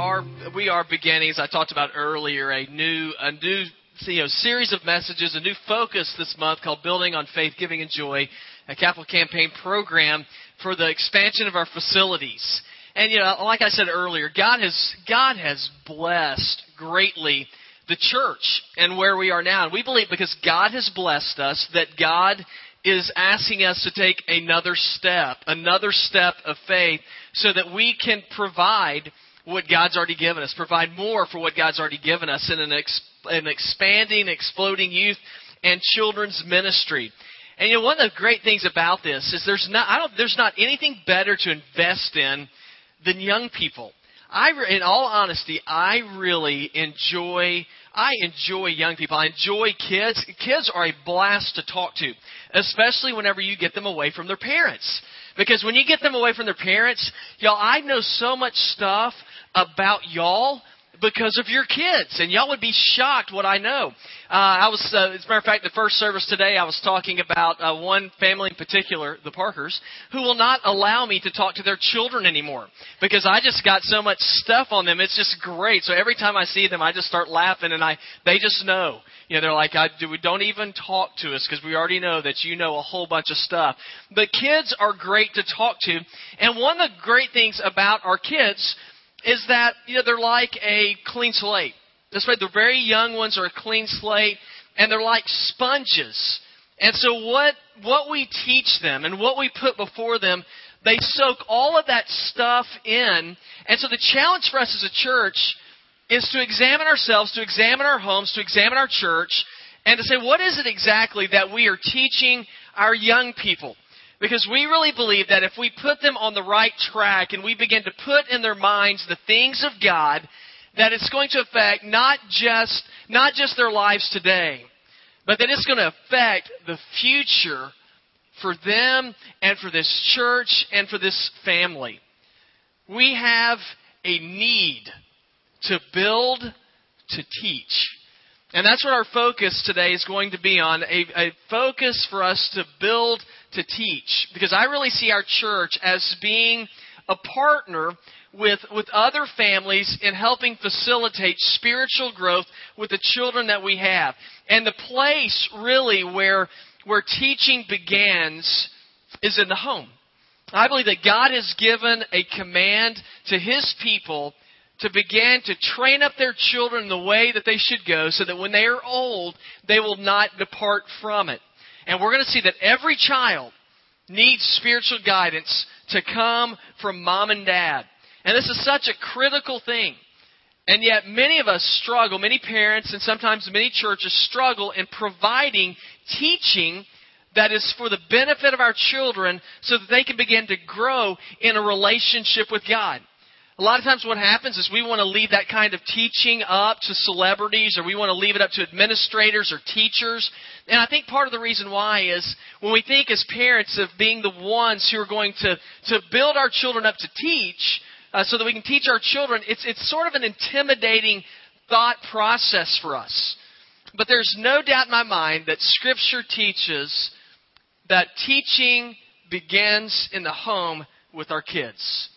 are we are beginning, as I talked about earlier, a new a new you know, series of messages, a new focus this month called Building on Faith, Giving, and Joy, a capital campaign program for the expansion of our facilities. And you know, like I said earlier, God has God has blessed greatly the church and where we are now. And we believe because God has blessed us that God is asking us to take another step, another step of faith so that we can provide what God's already given us, provide more for what God's already given us in an, ex- an expanding, exploding youth and children's ministry. And you know, one of the great things about this is there's not, I don't, there's not anything better to invest in than young people. I, in all honesty, I really enjoy I enjoy young people. I enjoy kids. Kids are a blast to talk to, especially whenever you get them away from their parents. Because when you get them away from their parents, y'all, I know so much stuff about y'all because of your kids, and y'all would be shocked what I know. Uh, I was, uh, as a matter of fact, the first service today, I was talking about uh, one family in particular, the Parkers, who will not allow me to talk to their children anymore because I just got so much stuff on them. It's just great. So every time I see them, I just start laughing, and I they just know. You know, they're like, I, we don't even talk to us because we already know that you know a whole bunch of stuff. But kids are great to talk to, and one of the great things about our kids is that you know they're like a clean slate. That's right. The very young ones are a clean slate, and they're like sponges. And so what what we teach them and what we put before them, they soak all of that stuff in. And so the challenge for us as a church is to examine ourselves, to examine our homes, to examine our church, and to say what is it exactly that we are teaching our young people. Because we really believe that if we put them on the right track and we begin to put in their minds the things of God, that it's going to affect not just, not just their lives today, but that it's going to affect the future for them and for this church and for this family. We have a need to build, to teach. And that's what our focus today is going to be on a, a, focus for us to build, to teach. Because I really see our church as being a partner with, with other families in helping facilitate spiritual growth with the children that we have. And the place really where, where teaching begins is in the home. I believe that God has given a command to His people to begin to train up their children the way that they should go so that when they are old, they will not depart from it. And we're going to see that every child needs spiritual guidance to come from mom and dad. And this is such a critical thing. And yet, many of us struggle, many parents and sometimes many churches struggle in providing teaching that is for the benefit of our children so that they can begin to grow in a relationship with God. A lot of times what happens is we want to leave that kind of teaching up to celebrities or we want to leave it up to administrators or teachers. And I think part of the reason why is when we think as parents of being the ones who are going to, to build our children up to teach, uh, so that we can teach our children, it's, it's sort of an intimidating thought process for us. But there's no doubt in my mind that Scripture teaches that teaching begins in the home with our kids.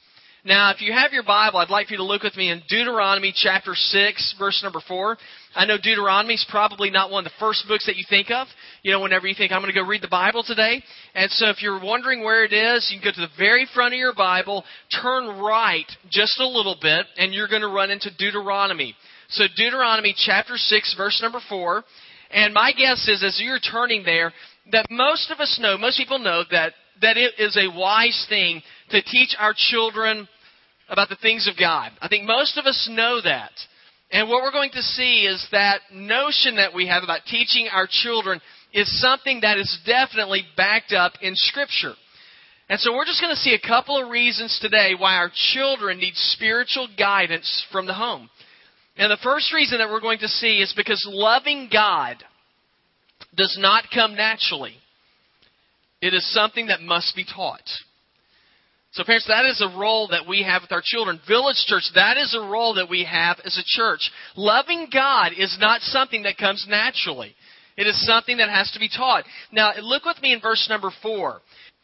Now, if you have your Bible, I'd like for you to look with me in Deuteronomy chapter 6, verse number 4. I know Deuteronomy is probably not one of the first books that you think of, you know, whenever you think, I'm going to go read the Bible today. And so if you're wondering where it is, you can go to the very front of your Bible, turn right just a little bit, and you're going to run into Deuteronomy. So Deuteronomy chapter 6, verse number 4. And my guess is, as you're turning there, that most of us know, most people know that, that it is a wise thing to teach our children about the things of God. I think most of us know that. And what we're going to see is that notion that we have about teaching our children is something that is definitely backed up in Scripture. And so we're just going to see a couple of reasons today why our children need spiritual guidance from the home. And the first reason that we're going to see is because loving God does not come naturally. It is something that must be taught. So, parents, that is a role that we have with our children. Village church, that is a role that we have as a church. Loving God is not something that comes naturally. It is something that has to be taught. Now, look with me in verse number four.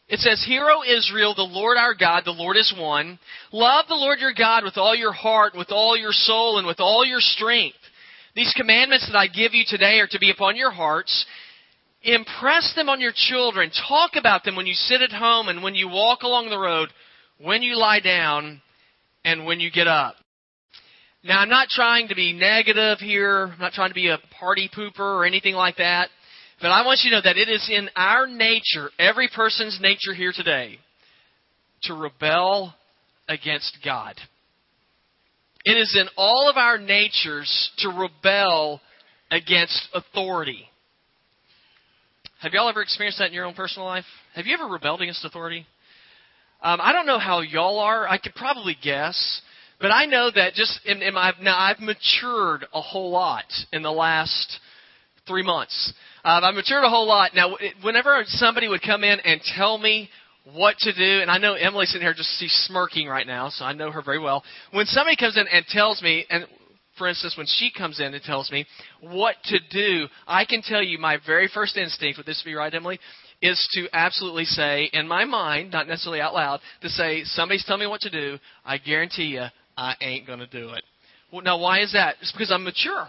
It says, Hear, O Israel, the Lord our God, the Lord is one. Love the Lord your God with all your heart, with all your soul, and with all your strength. These commandments that I give you today are to be upon your hearts. Impress them on your children. Talk about them when you sit at home and when you walk along the road, when you lie down, and when you get up. Now, I'm not trying to be negative here. I'm not trying to be a party pooper or anything like that. But I want you to know that it is in our nature, every person's nature here today, to rebel against God. It is in all of our natures to rebel against authority. Have y'all ever experienced that in your own personal life? Have you ever rebelled against authority? Um, I don't know how y'all are. I could probably guess, but I know that just in, in my now I've matured a whole lot in the last three months. Uh, I've matured a whole lot. Now, whenever somebody would come in and tell me what to do, and I know Emily's sitting here just she's smirking right now, so I know her very well. When somebody comes in and tells me, and for instance, when she comes in and tells me what to do, I can tell you my very first instinct, would this be right, Emily? Is to absolutely say, in my mind, not necessarily out loud, to say, somebody's telling me what to do, I guarantee you, I ain't going to do it. Well, now, why is that? It's because I'm mature.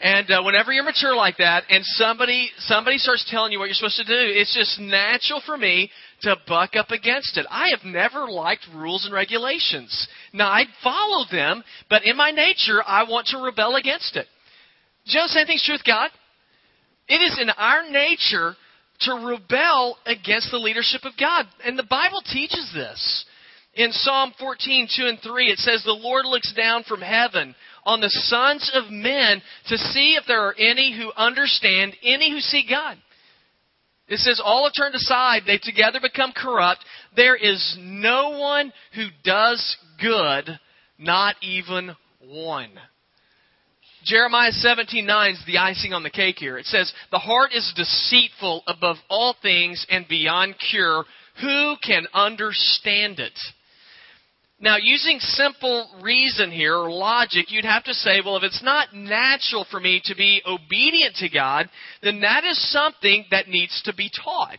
And uh, whenever you're mature like that, and somebody somebody starts telling you what you're supposed to do, it's just natural for me to buck up against it. I have never liked rules and regulations. Now I follow them, but in my nature, I want to rebel against it. Do you know the same thing's true with God? It is in our nature to rebel against the leadership of God, and the Bible teaches this. In Psalm 14, 2 and 3, it says, The Lord looks down from heaven on the sons of men to see if there are any who understand, any who see God. It says, All have turned aside, they together become corrupt. There is no one who does good, not even one. Jeremiah 17:9 is the icing on the cake here. It says, "The heart is deceitful above all things and beyond cure. Who can understand it?" Now, using simple reason here, or logic, you'd have to say, well, if it's not natural for me to be obedient to God, then that is something that needs to be taught.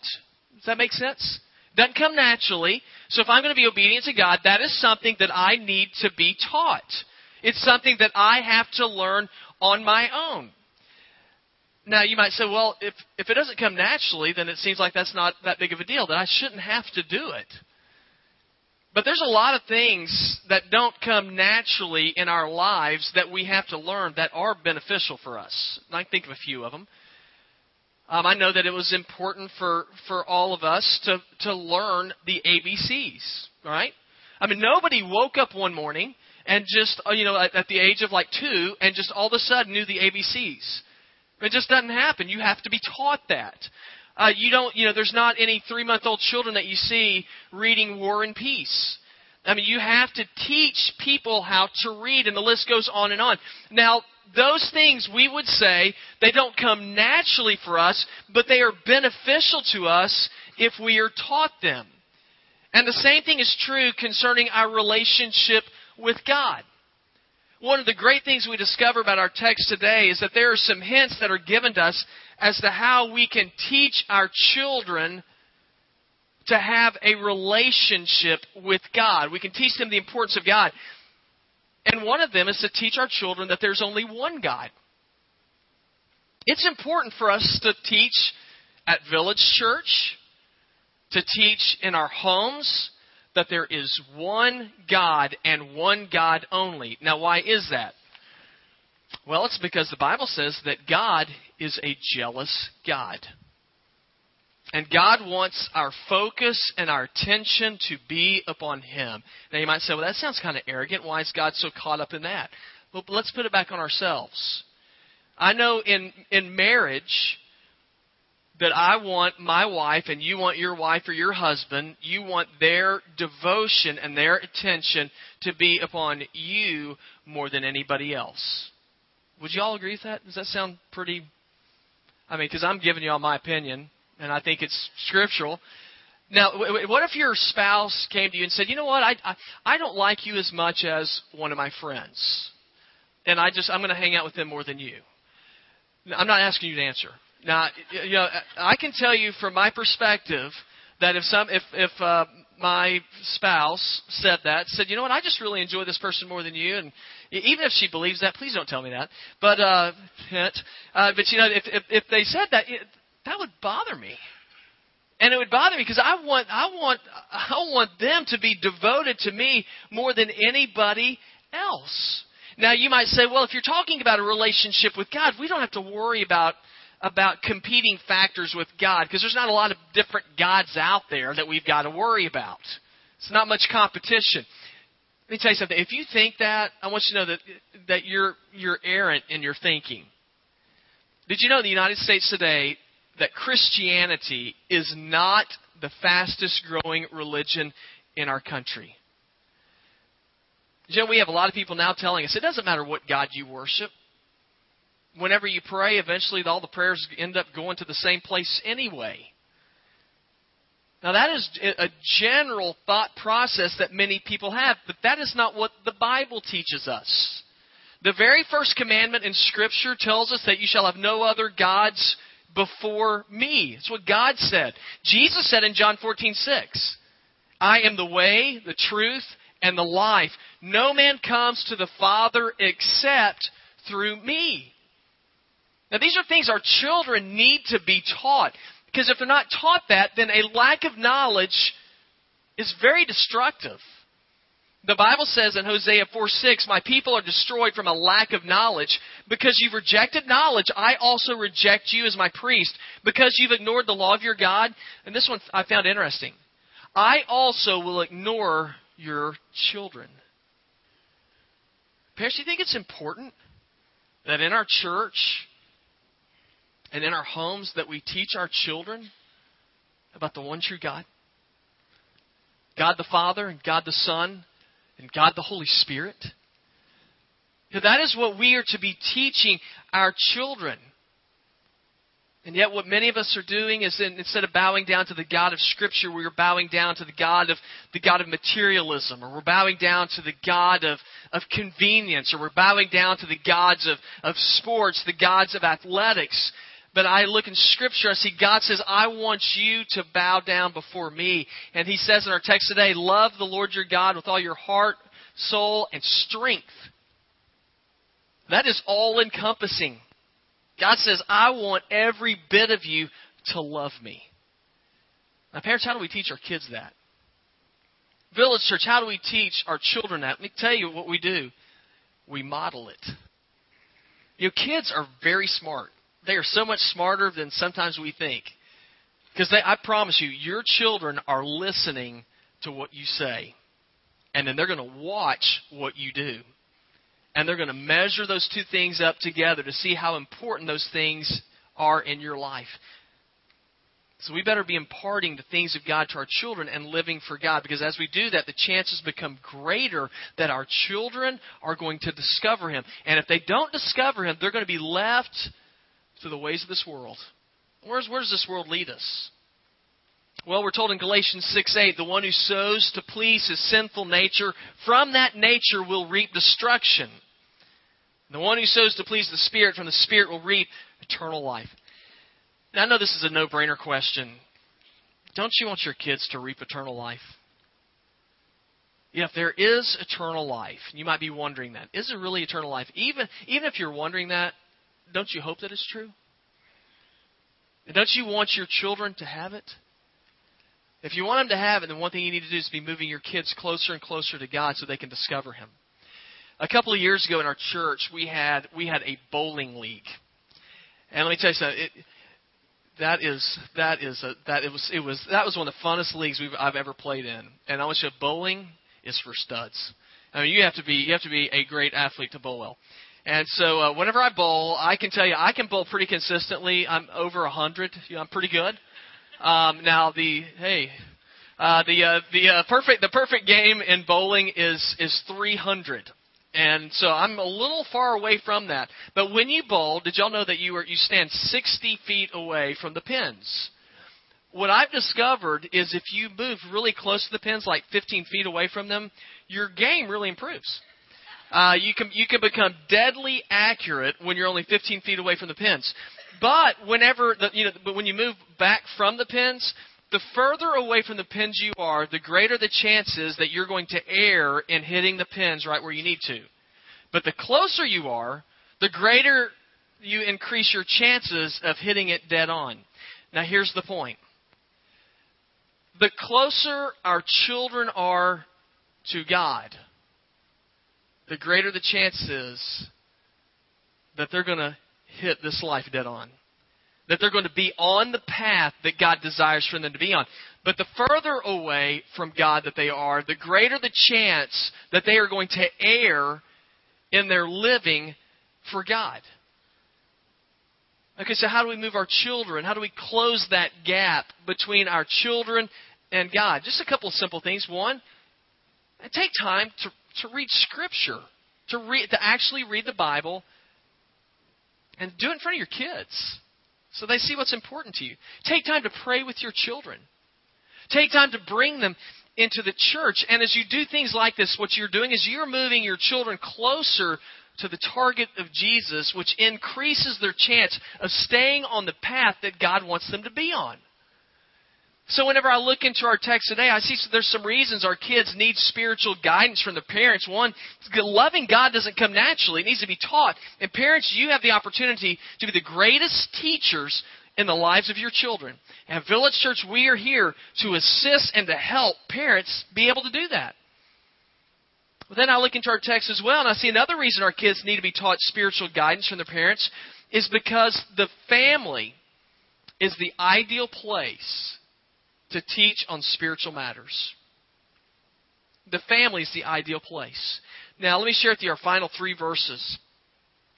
Does that make sense? Doesn't come naturally. So if I'm going to be obedient to God, that is something that I need to be taught. It's something that I have to learn on my own. Now you might say, well, if if it doesn't come naturally, then it seems like that's not that big of a deal. That I shouldn't have to do it. But there's a lot of things that don't come naturally in our lives that we have to learn that are beneficial for us. I can think of a few of them. Um, I know that it was important for, for all of us to, to learn the ABCs, right? I mean, nobody woke up one morning and just, uh, you know, at, at the age of like two and just all of a sudden knew the ABCs. It just doesn't happen. You have to be taught that. Uh, you don't, you know, there's not any three month old children that you see reading War and Peace. I mean, you have to teach people how to read, and the list goes on and on. Now, those things we would say they don't come naturally for us, but they are beneficial to us if we are taught them. And the same thing is true concerning our relationship with God. One of the great things we discover about our text today is that there are some hints that are given to us as to how we can teach our children to have a relationship with God. We can teach them the importance of God. And one of them is to teach our children that there's only one God. It's important for us to teach at Village Church, to teach in our homes, that there is one God and one God only. Now, why is that? Well, it's because the Bible says that God is a jealous God. And God wants our focus and our attention to be upon Him. Now you might say, well, that sounds kind of arrogant. Why is God so caught up in that? Well, let's put it back on ourselves. I know in, in marriage that I want my wife and you want your wife or your husband, you want their devotion and their attention to be upon you more than anybody else. Would you all agree with that? Does that sound pretty? I mean, because I'm giving you all my opinion, and I think it's scriptural. Now, what if your spouse came to you and said, "You know what? I I, I don't like you as much as one of my friends, and I just I'm going to hang out with them more than you." I'm not asking you to answer. Now, you know, I can tell you from my perspective that if some if if uh, my spouse said that, said, you know what, I just really enjoy this person more than you, and even if she believes that, please don't tell me that. But uh. Uh, but you know, if, if if they said that, it, that would bother me, and it would bother me because I want I want I want them to be devoted to me more than anybody else. Now you might say, well, if you're talking about a relationship with God, we don't have to worry about about competing factors with God because there's not a lot of different gods out there that we've got to worry about. It's not much competition. Let me tell you something. If you think that, I want you to know that that you're you're errant in your thinking. Did you know in the United States today that Christianity is not the fastest growing religion in our country? You know, we have a lot of people now telling us it doesn't matter what God you worship whenever you pray, eventually all the prayers end up going to the same place anyway. Now, that is a general thought process that many people have, but that is not what the Bible teaches us. The very first commandment in Scripture tells us that you shall have no other gods before me. That's what God said. Jesus said in John 14, 6, I am the way, the truth, and the life. No man comes to the Father except through me. Now, these are things our children need to be taught. Because if they're not taught that, then a lack of knowledge is very destructive. The Bible says in Hosea 4 6, My people are destroyed from a lack of knowledge. Because you've rejected knowledge, I also reject you as my priest. Because you've ignored the law of your God. And this one I found interesting. I also will ignore your children. Parents, do you think it's important that in our church and in our homes that we teach our children about the one true God? God the Father and God the Son and God the Holy Spirit? That is what we are to be teaching our children. And yet, what many of us are doing is instead of bowing down to the God of Scripture, we are bowing down to the God of the God of materialism, or we're bowing down to the God of, of convenience, or we're bowing down to the gods of, of sports, the gods of athletics. But I look in Scripture, I see God says, I want you to bow down before me. And He says in our text today, love the Lord your God with all your heart, soul, and strength. That is all encompassing. God says, I want every bit of you to love me. Now, parents, how do we teach our kids that? Village Church, how do we teach our children that? Let me tell you what we do. We model it. You know, kids are very smart they are so much smarter than sometimes we think. Because I promise you, your children are listening to what you say. And then they're going to watch what you do. And they're going to measure those two things up together to see how important those things are in your life. So we better be imparting the things of God to our children and living for God because as we do that, the chances become greater that our children are going to discover Him. And if they don't discover Him, they're going to be left to the ways of this world. Where's, where does this world lead us? Well, we're told in Galatians 6 8, the one who sows to please his sinful nature, from that nature will reap destruction. The one who sows to please the Spirit, from the Spirit will reap eternal life. Now, I know this is a no brainer question. Don't you want your kids to reap eternal life? Yeah, if there is eternal life, you might be wondering that. Is it really eternal life? Even, even if you're wondering that, don't you hope that it's true? And don't you want your children to have it? If you want them to have it, then one thing you need to do is be moving your kids closer and closer to God so they can discover Him. A couple of years ago in our church, we had we had a bowling league, and let me tell you something. It, that is that is a, that it was it was that was one of the funnest leagues we've I've ever played in. And I want you to bowling is for studs. I mean, you have to be you have to be a great athlete to bowl well. And so uh, whenever I bowl, I can tell you I can bowl pretty consistently. I'm over a hundred. You know, I'm pretty good. Um, now the hey, uh, the uh, the uh, perfect the perfect game in bowling is is 300. And so I'm a little far away from that. But when you bowl, did y'all know that you are you stand 60 feet away from the pins? What I've discovered is if you move really close to the pins, like 15 feet away from them, your game really improves. Uh, you can you can become deadly accurate when you're only 15 feet away from the pins. But whenever the, you know, but when you move back from the pins, the further away from the pins you are, the greater the chances that you're going to err in hitting the pins right where you need to. But the closer you are, the greater you increase your chances of hitting it dead on. Now, here's the point the closer our children are to God, the greater the chance is that they're going to hit this life dead on. That they're going to be on the path that God desires for them to be on. But the further away from God that they are, the greater the chance that they are going to err in their living for God. Okay, so how do we move our children? How do we close that gap between our children and God? Just a couple of simple things. One, take time to, to read Scripture, to read, to actually read the Bible, and do it in front of your kids, so they see what's important to you. Take time to pray with your children. Take time to bring them into the church. And as you do things like this, what you're doing is you're moving your children closer to the target of Jesus, which increases their chance of staying on the path that God wants them to be on. So whenever I look into our text today, I see there's some reasons our kids need spiritual guidance from the parents. One, loving God doesn't come naturally. It needs to be taught. And parents, you have the opportunity to be the greatest teachers in the lives of your children. And Village Church, we are here to assist and to help parents be able to do that. But then I look into our text as well, and I see another reason our kids need to be taught spiritual guidance from their parents is because the family is the ideal place to teach on spiritual matters. The family is the ideal place. Now, let me share with you our final three verses.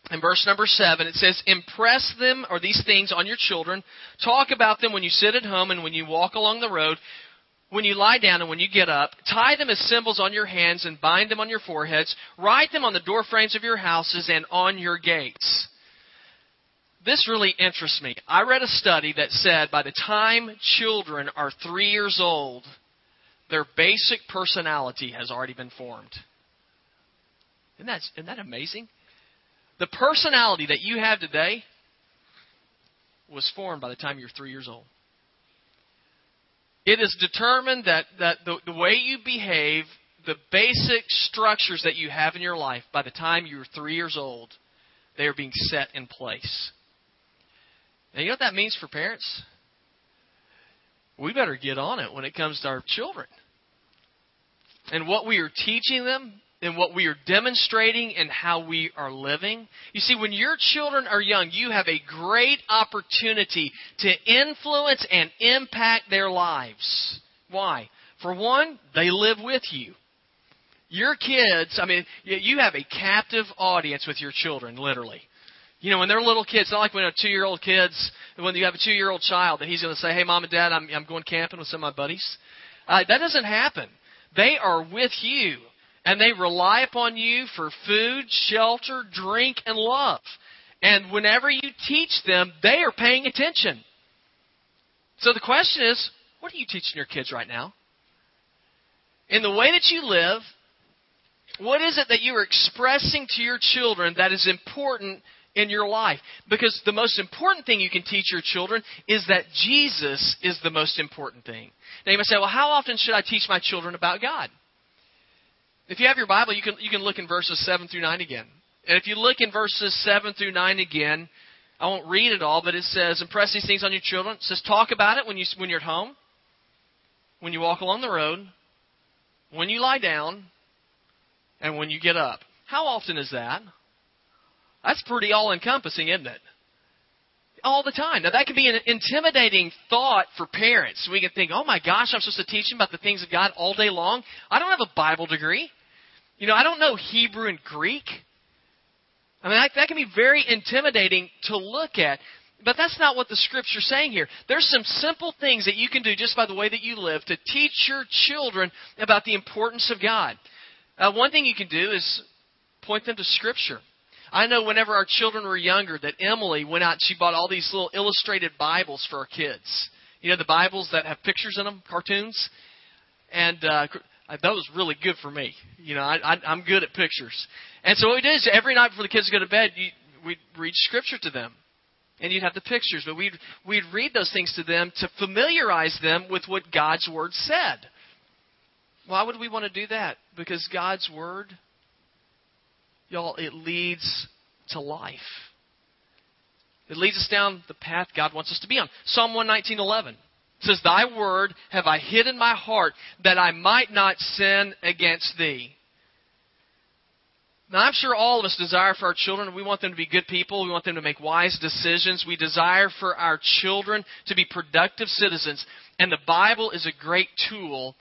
In verse number seven, it says, Impress them, or these things, on your children. Talk about them when you sit at home and when you walk along the road, when you lie down and when you get up. Tie them as symbols on your hands and bind them on your foreheads. Write them on the door frames of your houses and on your gates this really interests me. I read a study that said by the time children are three years old, their basic personality has already been formed. Isn't that, isn't that amazing? The personality that you have today was formed by the time you're three years old. It is determined that, that the, the way you behave, the basic structures that you have in your life, by the time you're three years old, they are being set in place. Now, you know what that means for parents? We better get on it when it comes to our children. And what we are teaching them and what we are demonstrating and how we are living. You see, when your children are young, you have a great opportunity to influence and impact their lives. Why? For one, they live with you. Your kids, I mean, you have a captive audience with your children, literally. You know, when they're little kids, not like when a two year old kids, when you have a two year old child, that he's going to say, "Hey, mom and dad, I'm I'm going camping with some of my buddies." Uh, that doesn't happen. They are with you, and they rely upon you for food, shelter, drink, and love. And whenever you teach them, they are paying attention. So the question is, what are you teaching your kids right now? In the way that you live, what is it that you are expressing to your children that is important in your life. Because the most important thing you can teach your children is that Jesus is the most important thing. Now you might say, well, how often should I teach my children about God? If you have your Bible, you can, you can look in verses 7 through 9 again. And if you look in verses 7 through 9 again, I won't read it all, but it says, impress these things on your children. It says, talk about it when, you, when you're at home, when you walk along the road, when you lie down, and when you get up. How often is that? That's pretty all encompassing, isn't it? All the time. Now, that can be an intimidating thought for parents. We can think, oh my gosh, I'm supposed to teach them about the things of God all day long. I don't have a Bible degree. You know, I don't know Hebrew and Greek. I mean, that, that can be very intimidating to look at. But that's not what the scripture's saying here. There's some simple things that you can do just by the way that you live to teach your children about the importance of God. Uh, one thing you can do is point them to scripture. I know whenever our children were younger that Emily went out and she bought all these little illustrated Bibles for our kids. You know, the Bibles that have pictures in them, cartoons. And uh, that was really good for me. You know, I, I, I'm good at pictures. And so what we did is every night before the kids go to bed, you, we read Scripture to them. and you'd have the pictures, but we'd, we'd read those things to them to familiarize them with what God's Word said. Why would we want to do that? Because God's Word, y'all, it leads to life. It leads us down the path God wants us to be on. Psalm 119.11 says, Thy word have I hid in my heart that I might not sin against thee. Now, I'm sure all of us desire for our children, we want them to be good people. We want them to make wise decisions. We desire for our children to be productive citizens. And the Bible is a great tool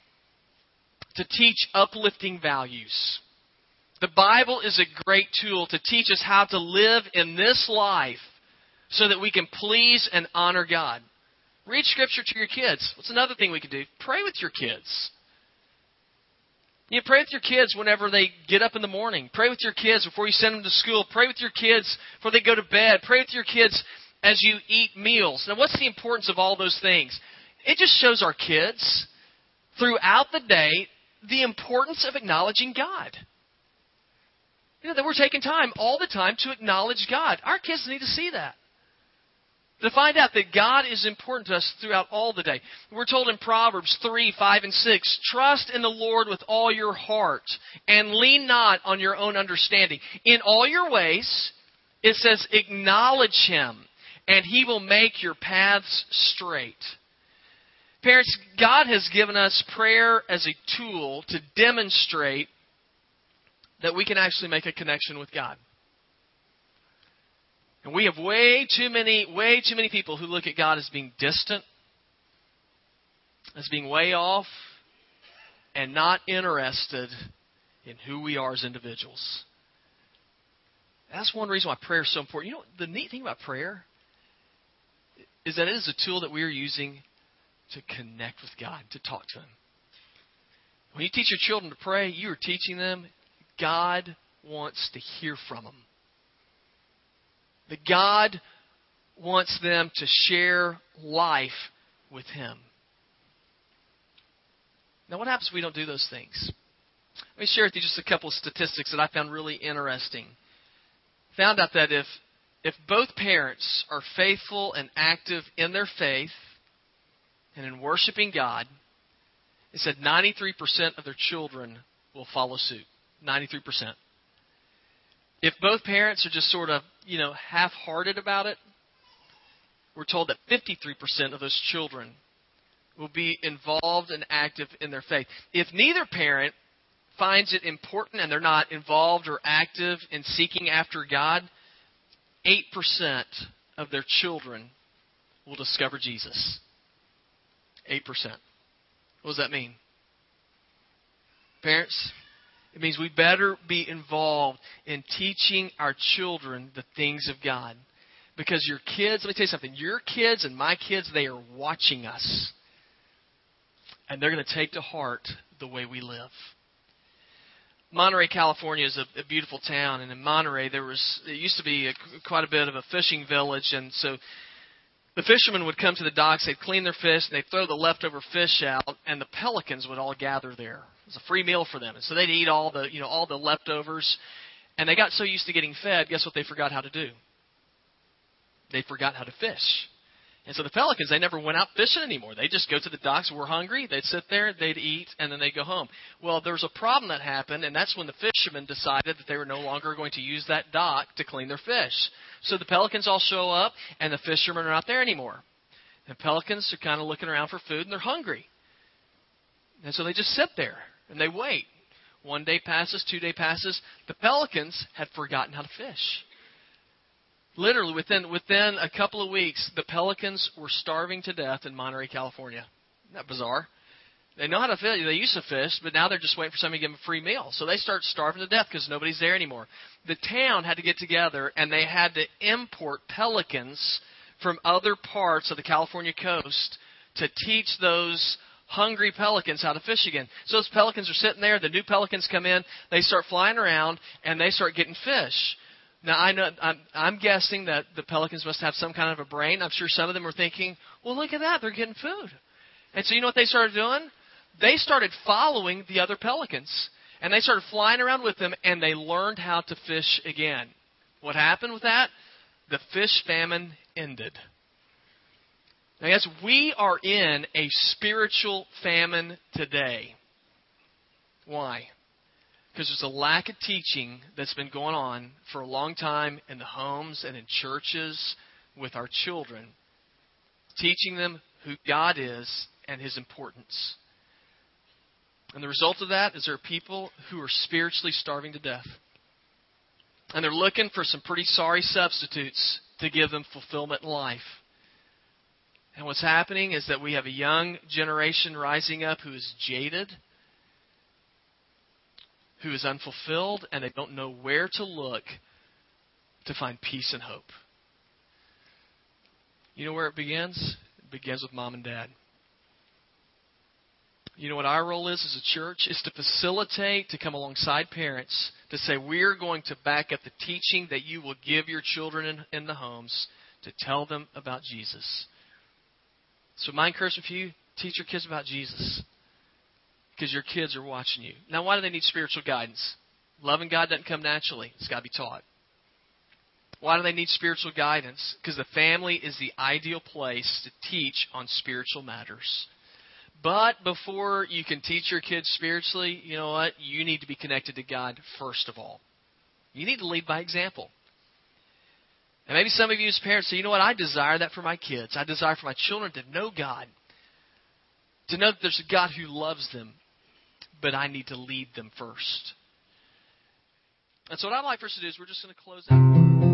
to teach uplifting values. The Bible is a great tool to teach us how to live in this life so that we can please and honor God. Read Scripture to your kids. What's another thing we can do? Pray with your kids. You know, pray with your kids whenever they get up in the morning. Pray with your kids before you send them to school. Pray with your kids before they go to bed. Pray with your kids as you eat meals. Now, what's the importance of all those things? It just shows our kids throughout the day the importance of acknowledging God. You know, that we're taking time all the time to acknowledge God. Our kids need to see that to find out that God is important to us throughout all the day. We're told in Proverbs 3, 5, and 6, trust in the Lord with all your heart and lean not on your own understanding. In all your ways, it says, acknowledge him and he will make your paths straight. Parents, God has given us prayer as a tool to demonstrate that we can actually make a connection with God. And we have way too many, way too many people who look at God as being distant, as being way off, and not interested in who we are as individuals. That's one reason why prayer is so important. You know, the neat thing about prayer is that it is a tool that we are using to connect with God, to talk to Him. When you teach your children to pray, you are teaching them God wants to hear from them that God wants them to share life with Him. Now, what happens if we don't do those things? Let me share with you just a couple of statistics that I found really interesting. Found out that if if both parents are faithful and active in their faith and in worshiping God, it said 93% of their children will follow suit. 93%. If both parents are just sort of, you know, half hearted about it, we're told that 53% of those children will be involved and active in their faith. If neither parent finds it important and they're not involved or active in seeking after God, 8% of their children will discover Jesus. 8%. What does that mean? Parents, it means we better be involved in teaching our children the things of God. Because your kids, let me tell you something, your kids and my kids, they are watching us. And they're going to take to heart the way we live. Monterey, California is a, a beautiful town, and in Monterey there was it used to be a, quite a bit of a fishing village, and so the fishermen would come to the docks, they'd clean their fish, and they'd throw the leftover fish out, and the pelicans would all gather there. Was a free meal for them, and so they'd eat all the you know all the leftovers, and they got so used to getting fed. Guess what they forgot how to do? They forgot how to fish. And so the pelicans, they never went out fishing anymore. They just go to the docks, were hungry, they'd sit there, they'd eat, and then they'd go home. Well, there was a problem that happened, and that's when the fishermen decided that they were no longer going to use that dock to clean their fish. So the pelicans all show up, and the fishermen are not there anymore. The pelicans are kind of looking around for food, and they're hungry. And so they just sit there, and they wait. One day passes, two day passes. The pelicans had forgotten how to fish. Literally, within within a couple of weeks, the pelicans were starving to death in Monterey, California. Isn't that bizarre? They know how to fish. They used to fish, but now they're just waiting for somebody to give them a free meal. So they start starving to death because nobody's there anymore. The town had to get together and they had to import pelicans from other parts of the California coast to teach those hungry pelicans how to fish again. So those pelicans are sitting there. The new pelicans come in. They start flying around and they start getting fish. Now I know I'm, I'm guessing that the pelicans must have some kind of a brain. I'm sure some of them are thinking, "Well, look at that, they're getting food." And so you know what they started doing? They started following the other pelicans, and they started flying around with them, and they learned how to fish again. What happened with that? The fish famine ended. Now, yes, we are in a spiritual famine today. Why? Because there's a lack of teaching that's been going on for a long time in the homes and in churches with our children, teaching them who God is and His importance. And the result of that is there are people who are spiritually starving to death. And they're looking for some pretty sorry substitutes to give them fulfillment in life. And what's happening is that we have a young generation rising up who is jaded, who is unfulfilled, and they don't know where to look to find peace and hope. You know where it begins? It begins with mom and dad. You know what our role is as a church? Is to facilitate, to come alongside parents, to say, we're going to back up the teaching that you will give your children in, in the homes to tell them about Jesus. So, my encouragement for you teach your kids about Jesus because your kids are watching you. Now, why do they need spiritual guidance? Loving God doesn't come naturally, it's got to be taught. Why do they need spiritual guidance? Because the family is the ideal place to teach on spiritual matters. But before you can teach your kids spiritually, you know what? You need to be connected to God first of all. You need to lead by example. And maybe some of you as parents say, you know what? I desire that for my kids. I desire for my children to know God, to know that there's a God who loves them, but I need to lead them first. And so, what I'd like for us to do is we're just going to close out.